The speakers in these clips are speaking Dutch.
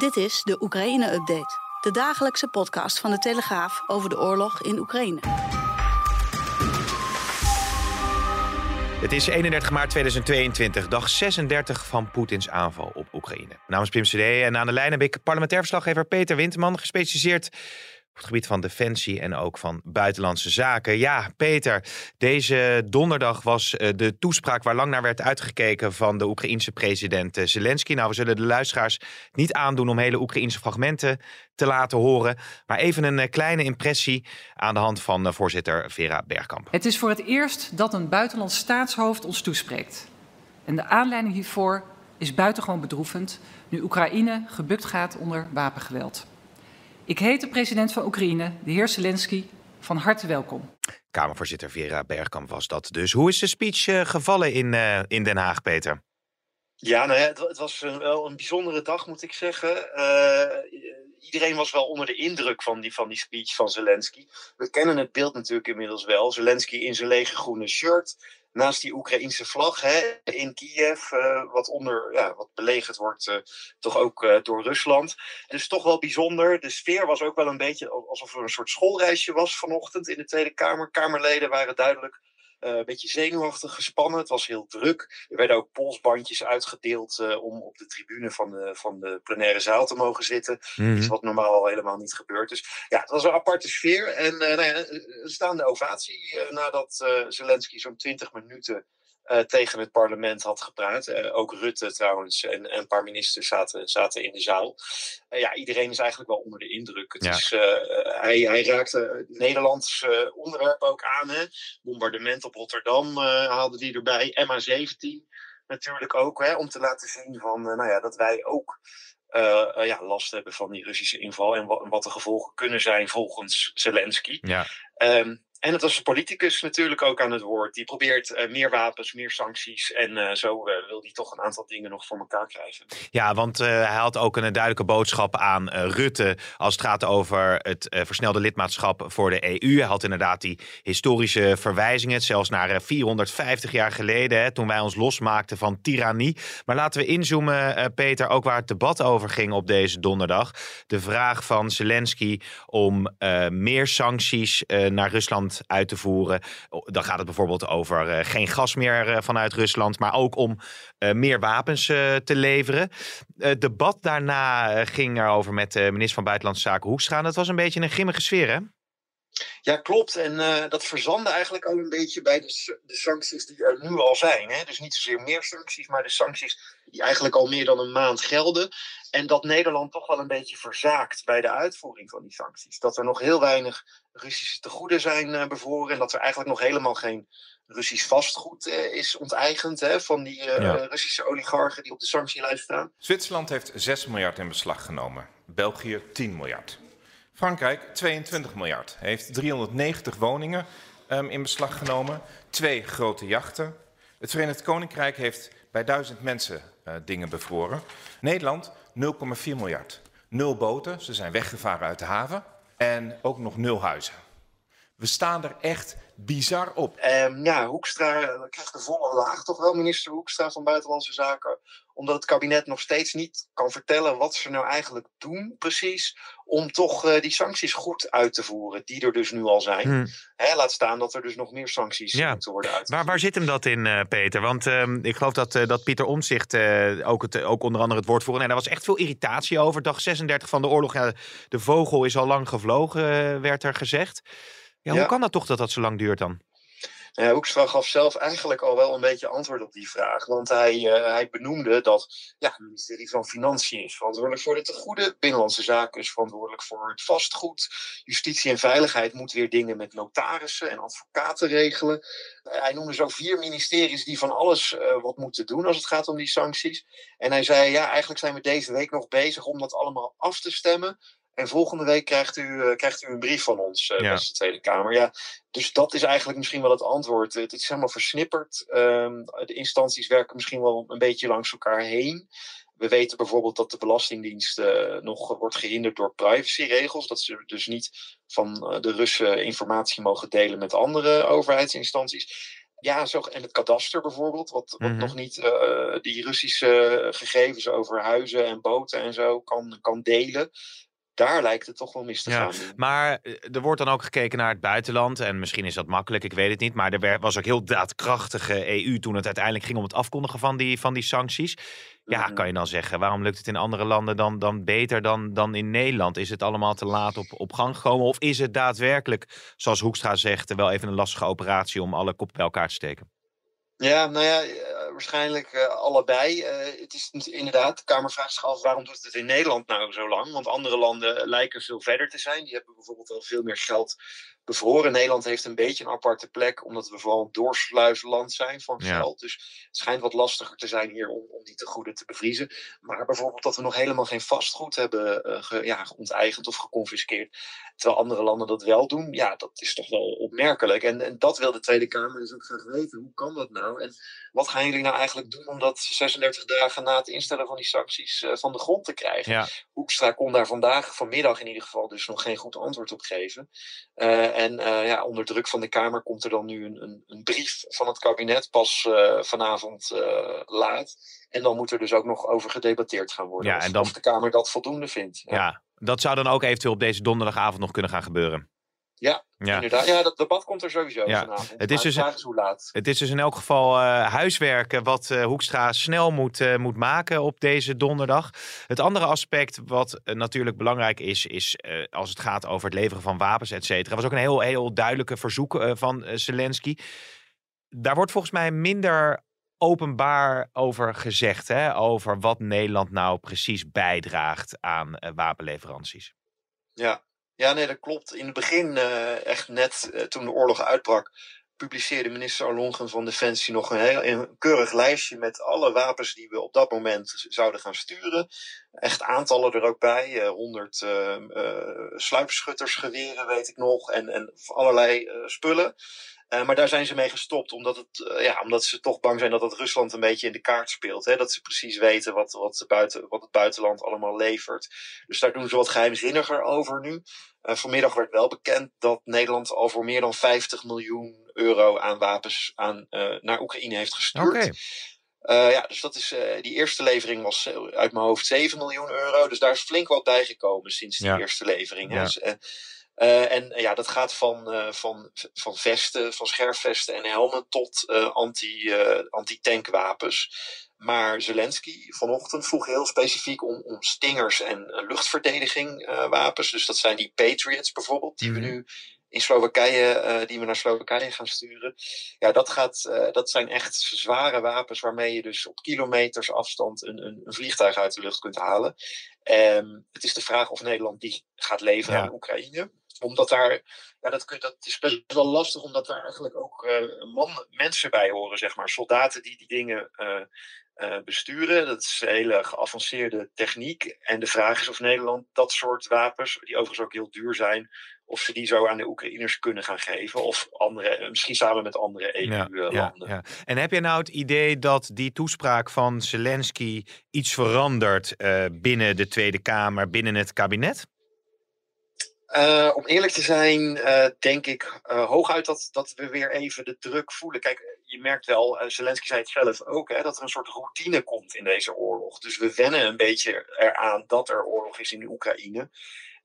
Dit is de Oekraïne-update. De dagelijkse podcast van de Telegraaf over de oorlog in Oekraïne. Het is 31 maart 2022, dag 36 van Poetins aanval op Oekraïne. Namens Pim CD en aan de lijn heb ik parlementair verslaggever Peter Winterman, gespecialiseerd het gebied van defensie en ook van buitenlandse zaken. Ja, Peter, deze donderdag was eh, de toespraak waar lang naar werd uitgekeken van de Oekraïense president eh, Zelensky. Nou, we zullen de luisteraars niet aandoen om hele Oekraïense fragmenten te laten horen. Maar even een eh, kleine impressie aan de hand van voorzitter Vera Bergkamp. Het is voor het eerst dat een buitenlands staatshoofd ons toespreekt. En de aanleiding hiervoor is buitengewoon bedroevend nu Oekraïne gebukt gaat onder wapengeweld. Ik heet de president van Oekraïne, de heer Zelensky, van harte welkom. Kamervoorzitter Vera Bergkamp was dat dus. Hoe is de speech uh, gevallen in, uh, in Den Haag, Peter? Ja, nou ja, het, het was een, wel een bijzondere dag, moet ik zeggen. Uh, iedereen was wel onder de indruk van die, van die speech van Zelensky. We kennen het beeld natuurlijk inmiddels wel. Zelensky in zijn lege groene shirt naast die Oekraïnse vlag hè, in Kiev, uh, wat, onder, ja, wat belegerd wordt, uh, toch ook uh, door Rusland. Dus toch wel bijzonder. De sfeer was ook wel een beetje alsof er een soort schoolreisje was vanochtend in de Tweede Kamer. Kamerleden waren duidelijk uh, een beetje zenuwachtig gespannen. Het was heel druk. Er werden ook polsbandjes uitgedeeld uh, om op de tribune van de, van de plenaire zaal te mogen zitten. Mm. Iets wat normaal al helemaal niet gebeurt. Dus ja, het was een aparte sfeer. En uh, nou ja, een staande ovatie nadat Zelensky zo'n 20 minuten tegen het parlement had gepraat. Uh, ook Rutte trouwens en, en, een paar ministers zaten, zaten in de zaal. Uh, ja, iedereen is eigenlijk wel onder de indruk. Het Ja. is, hij, hij raakte het Nederlands onderwerp ook aan. Hè? Bombardement op Rotterdam haalde die erbij. MH17 natuurlijk ook. Hè? Om te laten zien van, nou ja, dat wij ook ja, last hebben van die Russische inval. En wat, wat de gevolgen kunnen zijn volgens Zelensky. Ja. Um, en het was de politicus natuurlijk ook aan het woord. Die probeert uh, meer wapens, meer sancties. En uh, zo uh, wil hij toch een aantal dingen nog voor elkaar krijgen. Ja, want hij had ook een duidelijke boodschap aan Rutte. Als het gaat over het versnelde lidmaatschap voor de EU. Hij had inderdaad die historische verwijzingen. Zelfs naar 450 jaar geleden. Hè, toen wij ons losmaakten van tirannie. Maar laten we inzoomen, Peter. Ook waar het debat over ging op deze donderdag. De vraag van Zelensky om meer sancties naar Rusland uit te voeren. Dan gaat het bijvoorbeeld over uh, geen gas meer uh, vanuit Rusland, maar ook om uh, meer wapens te leveren. Het debat daarna ging erover met de minister van Buitenlandse Zaken Hoekstra. Dat was een beetje een grimmige sfeer, hè? Ja, klopt. En uh, dat verzandde eigenlijk al een beetje bij de, de, sancties die er nu al zijn. Hè? Dus niet zozeer meer sancties, maar de sancties die eigenlijk al meer dan een maand gelden. En dat Nederland toch wel een beetje verzaakt bij de uitvoering van die sancties. Dat er nog heel weinig Russische tegoeden zijn uh, bevoren. En dat er eigenlijk nog helemaal geen Russisch vastgoed uh, is onteigend hè, van die ja. Russische oligarchen die op de sanctielijst staan. Zwitserland heeft 6 miljard in beslag genomen. België 10 miljard. Frankrijk 22 miljard. Heeft 390 woningen um, in beslag genomen. Twee grote jachten. Het Verenigd Koninkrijk heeft bij duizend mensen uh, dingen bevroren. Nederland 0,4 miljard. Nul boten, ze zijn weggevaren uit de haven. En ook nog nul huizen. We staan er echt bizar op. Um, ja, Hoekstra krijgt de volle laag toch wel, minister Hoekstra van Buitenlandse Zaken. Omdat het kabinet nog steeds niet kan vertellen wat ze nou eigenlijk doen precies. Om toch uh, die sancties goed uit te voeren, die er dus nu al zijn. Hmm. Hè, laat staan dat er dus nog meer sancties ja. moeten worden uitgevoerd. Waar, waar zit hem dat in, uh, Peter? Want uh, ik geloof dat, dat Pieter Omzicht ook, het, ook onder andere het woord voerde. En daar was echt veel irritatie over. Dag 36 van de oorlog. Ja, de vogel is al lang gevlogen, werd er gezegd. Ja, hoe ja. kan dat toch dat dat zo lang duurt dan? Uh, Hoekstra gaf zelf eigenlijk al wel een beetje antwoord op die vraag. Want hij, uh, hij benoemde dat ja, het ministerie van Financiën is verantwoordelijk voor de tegoeden. Binnenlandse Zaken is verantwoordelijk voor het vastgoed. Justitie en Veiligheid moet weer dingen met notarissen en advocaten regelen. Uh, hij noemde zo vier ministeries die van alles wat moeten doen als het gaat om die sancties. En hij zei, ja, eigenlijk zijn we deze week nog bezig om dat allemaal af te stemmen. En volgende week krijgt u, uh, krijgt u een brief van ons, uh, ja. beste Tweede Kamer. Ja, dus dat is eigenlijk misschien wel het antwoord. Het is helemaal versnipperd. Um, de instanties werken misschien wel een beetje langs elkaar heen. We weten bijvoorbeeld dat de Belastingdienst uh, nog wordt gehinderd door privacyregels. Dat ze dus niet van de Russen informatie mogen delen met andere overheidsinstanties. Ja, zo, en het kadaster bijvoorbeeld, wat, wat mm -hmm. nog niet uh, die Russische gegevens over huizen en boten en zo kan, kan delen daar lijkt het toch wel mis te ja, gaan. Maar er wordt dan ook gekeken naar het buitenland. En misschien is dat makkelijk, ik weet het niet. Maar er was ook heel daadkrachtige EU toen het uiteindelijk ging om het afkondigen van die, van die sancties. Ja, kan je dan zeggen, waarom lukt het in andere landen dan, dan beter dan, dan in Nederland? Is het allemaal te laat op, op gang gekomen? Of is het daadwerkelijk, zoals Hoekstra zegt, wel even een lastige operatie om alle koppen bij elkaar te steken? Ja, nou ja, waarschijnlijk uh, allebei. Uh, het is inderdaad, de Kamer vraagt zich af waarom doet het in Nederland nou zo lang? Want andere landen lijken veel verder te zijn. Die hebben bijvoorbeeld wel veel meer geld bevroren. Nederland heeft een beetje een aparte plek, omdat we vooral een doorsluisland zijn van geld. Ja. Dus het schijnt wat lastiger te zijn hier om, om die tegoeden te bevriezen. Maar bijvoorbeeld dat we nog helemaal geen vastgoed hebben uh, ge, ja, onteigend of geconfiskeerd. Terwijl andere landen dat wel doen. Ja, dat is toch wel opmerkelijk. En, en dat wil de Tweede Kamer dus ook graag weten. Hoe kan dat nou? En wat gaan jullie nou eigenlijk doen om dat 36 dagen na het instellen van die sancties uh, van de grond te krijgen? Ja. Hoekstra kon daar vandaag, vanmiddag in ieder geval, dus nog geen goed antwoord op geven. Uh, en uh, ja, onder druk van de Kamer komt er dan nu een, een, een brief van het kabinet, pas uh, vanavond uh, laat. En dan moet er dus ook nog over gedebatteerd gaan worden. Ja, of, en dan... of de Kamer dat voldoende vindt. Ja. ja. dat zou dan ook eventueel op deze donderdagavond nog kunnen gaan gebeuren. Ja, ja, inderdaad. Ja, dat debat komt er sowieso ja. vanavond. Het is, dus, is hoe laat. het is dus in elk geval uh, huiswerken wat uh, Hoekstra snel moet, uh, moet maken op deze donderdag. Het andere aspect wat natuurlijk belangrijk is, is als het gaat over het leveren van wapens, et cetera. was ook een heel, heel duidelijke verzoek van Zelensky. Daar wordt volgens mij minder openbaar over gezegd, hè? over wat Nederland nou precies bijdraagt aan wapenleveranties. Ja, ja, nee, dat klopt. In het begin, uh, echt net uh, toen de oorlog uitbrak, publiceerde minister Arlongen van Defensie nog een heel keurig lijstje met alle wapens die we op dat moment zouden gaan sturen. Echt aantallen er ook bij, uh, 100 sluipschuttersgeweren weet ik nog en, en allerlei spullen. Uh, maar daar zijn ze mee gestopt, omdat, het, uh, ja, omdat ze toch bang zijn dat het Rusland een beetje in de kaart speelt. Hè? Dat ze precies weten wat, wat, buiten, wat het buitenland allemaal levert. Dus daar doen ze wat geheimzinniger over nu. Uh, vanmiddag werd wel bekend dat Nederland al voor meer dan 50 miljoen euro aan wapens aan, naar Oekraïne heeft gestuurd. Okay. Uh, ja, dus dat is, uh, die eerste levering was uit mijn hoofd 7 miljoen euro. Dus daar is flink wat bij gekomen sinds die ja. eerste levering. Ja. Dus, uh, en ja, dat gaat van, uh, van, van vesten, van scherfvesten en helmen tot uh, anti, anti-tankwapens. Maar Zelensky vanochtend vroeg heel specifiek om, om stingers en luchtverdediging wapens. Dus dat zijn die Patriots bijvoorbeeld, die we nu in Slowakije, die we naar Slowakije gaan sturen. Ja, dat, gaat, dat zijn echt zware wapens waarmee je dus op kilometers afstand een, een, een vliegtuig uit de lucht kunt halen. Um, het is de vraag of Nederland die gaat leveren ja. aan Oekraïne omdat daar, ja, dat, dat is best wel lastig, omdat daar eigenlijk ook uh, man, mensen bij horen, zeg maar. Soldaten die die dingen uh, uh, besturen. Dat is hele geavanceerde techniek. En de vraag is of Nederland dat soort wapens, die overigens ook heel duur zijn, of ze die zo aan de Oekraïners kunnen gaan geven. Of andere, misschien samen met andere EU-landen. Ja, ja, ja. En heb je nou het idee dat die toespraak van Zelensky iets verandert binnen de Tweede Kamer, binnen het kabinet? Uh, om eerlijk te zijn, uh, denk ik uh, hooguit dat, dat we weer even de druk voelen. Kijk, je merkt wel, Zelensky zei het zelf ook, hè, dat er een soort routine komt in deze oorlog. Dus we wennen een beetje eraan dat er oorlog is in Oekraïne.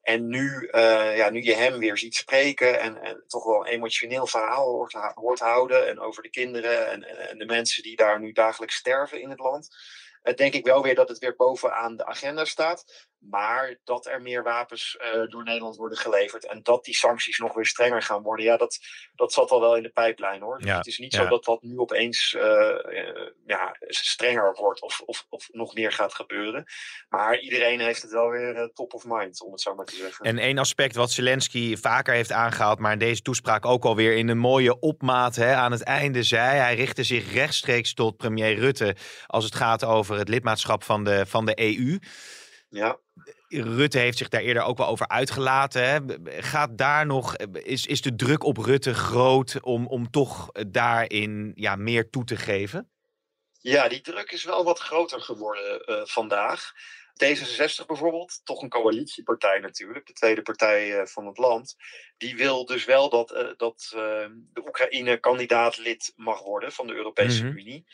En nu, ja, nu je hem weer ziet spreken en, en toch wel een emotioneel verhaal hoort, hoort houden. En over de kinderen en, en, en de mensen die daar nu dagelijks sterven in het land denk ik wel weer dat het weer bovenaan de agenda staat. Maar dat er meer wapens uh, door Nederland worden geleverd en dat die sancties nog weer strenger gaan worden, ja, dat, dat zat al wel in de pijplijn hoor. Dus het is niet zo dat dat nu opeens uh, ja, strenger wordt of, of, of nog meer gaat gebeuren. Maar iedereen heeft het wel weer top of mind, om het zo maar te zeggen. En één aspect wat Zelensky vaker heeft aangehaald, maar in deze toespraak ook alweer in een mooie opmaat hè, aan het einde zei. Hij richtte zich rechtstreeks tot premier Rutte als het gaat over het lidmaatschap van de, van de EU. Ja. Rutte heeft zich daar eerder ook wel over uitgelaten. Hè. Gaat daar nog, is, is de druk op Rutte groot om, om toch daarin ja, meer toe te geven? Ja, die druk is wel wat groter geworden uh, vandaag. D66 bijvoorbeeld, toch een coalitiepartij natuurlijk, de tweede partij uh, van het land, die wil dus wel dat, uh, dat de Oekraïne kandidaat lid mag worden van de Europese mm -hmm. Unie.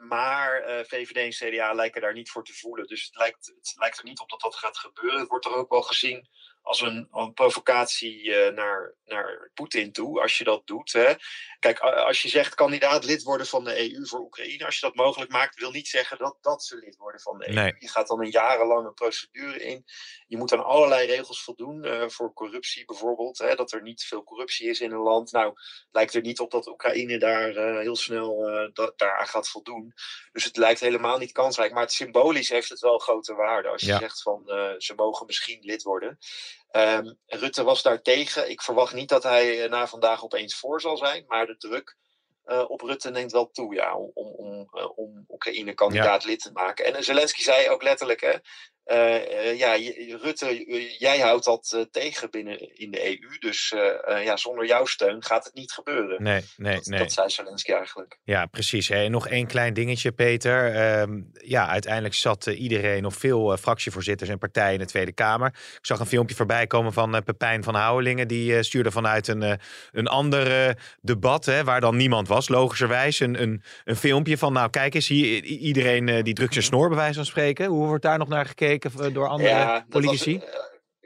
Maar uh, VVD en CDA lijken daar niet voor te voelen. Dus het lijkt, het lijkt er niet op dat dat gaat gebeuren. Het wordt er ook wel gezien als een, een provocatie uh, naar, naar Poetin toe, als je dat doet. Hè. Kijk, als je zegt kandidaat lid worden van de EU voor Oekraïne, als je dat mogelijk maakt, wil niet zeggen dat, dat ze lid worden van de EU. Nee. Je gaat dan een jarenlange procedure in. Je moet aan allerlei regels voldoen, uh, voor corruptie bijvoorbeeld. Hè, dat er niet veel corruptie is in een land. Nou, lijkt er niet op dat Oekraïne daar uh, heel snel da daaraan gaat voldoen. Dus het lijkt helemaal niet kansrijk. Maar het symbolisch heeft het wel grote waarde. Als je Ja. zegt van ze mogen misschien lid worden. Um, Rutte was daar tegen. Ik verwacht niet dat hij uh, na vandaag opeens voor zal zijn. Maar de druk uh, op Rutte neemt wel toe ja, om, om, om, uh, om Oekraïne kandidaat lid te maken. En Zelensky zei ook letterlijk: hè, ja, Rutte, jij houdt dat tegen binnen in de EU. Dus ja, zonder jouw steun gaat het niet gebeuren. Nee, nee, dat, nee. dat zei Zelensky eigenlijk. Ja, precies. Hè. Nog één klein dingetje, Peter. Ehm, ja, uiteindelijk zat iedereen, of veel uh, fractievoorzitters en partijen in de Tweede Kamer. Ik zag een filmpje voorbij komen van Pepijn van Houwelingen. Die stuurde vanuit een, een ander debat, hè, waar dan niemand was, logischerwijs. Een, een, een filmpje van, nou kijk eens, hier, iedereen die drukt zijn snor, bij wijze van spreken. Hoe wordt daar nog naar gekeken door andere ja, politici? Was,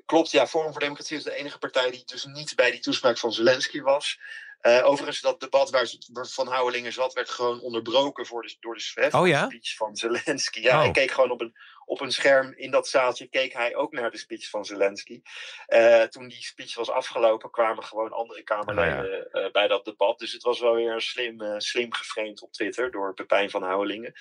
klopt, ja. Forum voor Democratie is de enige partij die dus niet bij die toespraak van Zelensky was. Uh, overigens, dat debat waar Van Houwelingen zat, werd gewoon onderbroken voor de, door de. Oh ja? speech van Zelensky. Ja, Oh. hij keek gewoon op een, op een scherm in dat zaaltje, keek hij ook naar de speech van Zelensky. Uh, toen die speech was afgelopen, kwamen gewoon andere Kamerleden Oh uh, bij dat debat. Dus het was wel weer slim, eh, slim geframed op Twitter door Pepijn van Houwelingen.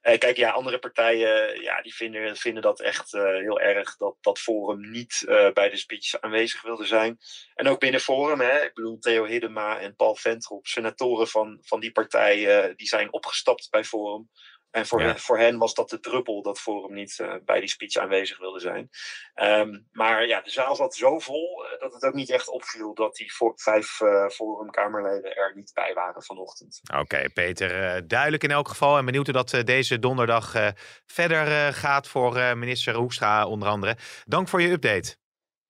Eh, kijk, ja, andere partijen ja, die vinden, vinden dat echt eh, heel erg dat dat Forum niet eh, bij de speech aanwezig wilde zijn. En ook binnen Forum, hè, ik bedoel Theo Hiddema en Paul Ventrop, senatoren van, van die partij, eh, die zijn opgestapt bij Forum. En voor, Ja. hen, voor hen was dat de druppel dat Forum niet uh, bij die speech aanwezig wilde zijn. Um, maar ja, de zaal zat zo vol uh, dat het ook niet echt opviel dat die voor, vijf uh, Forum-Kamerleden er niet bij waren vanochtend. Oké, okay, Peter, eh, duidelijk in elk geval. En benieuwd hoe dat deze donderdag eh, verder gaat voor eh, minister Hoekstra onder andere. Dank voor je update.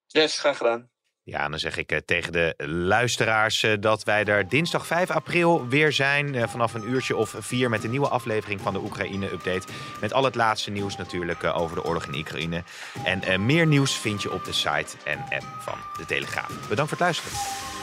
Yes, graag gedaan. Ja, dan zeg ik uh, tegen de luisteraars uh, dat wij er dinsdag 5 april weer zijn. Uh, vanaf een uurtje of vier met een nieuwe aflevering van de Oekraïne-update. Met al het laatste nieuws natuurlijk over de oorlog in Oekraïne. En meer nieuws vind je op de site en app van de Telegraaf. Bedankt voor het luisteren.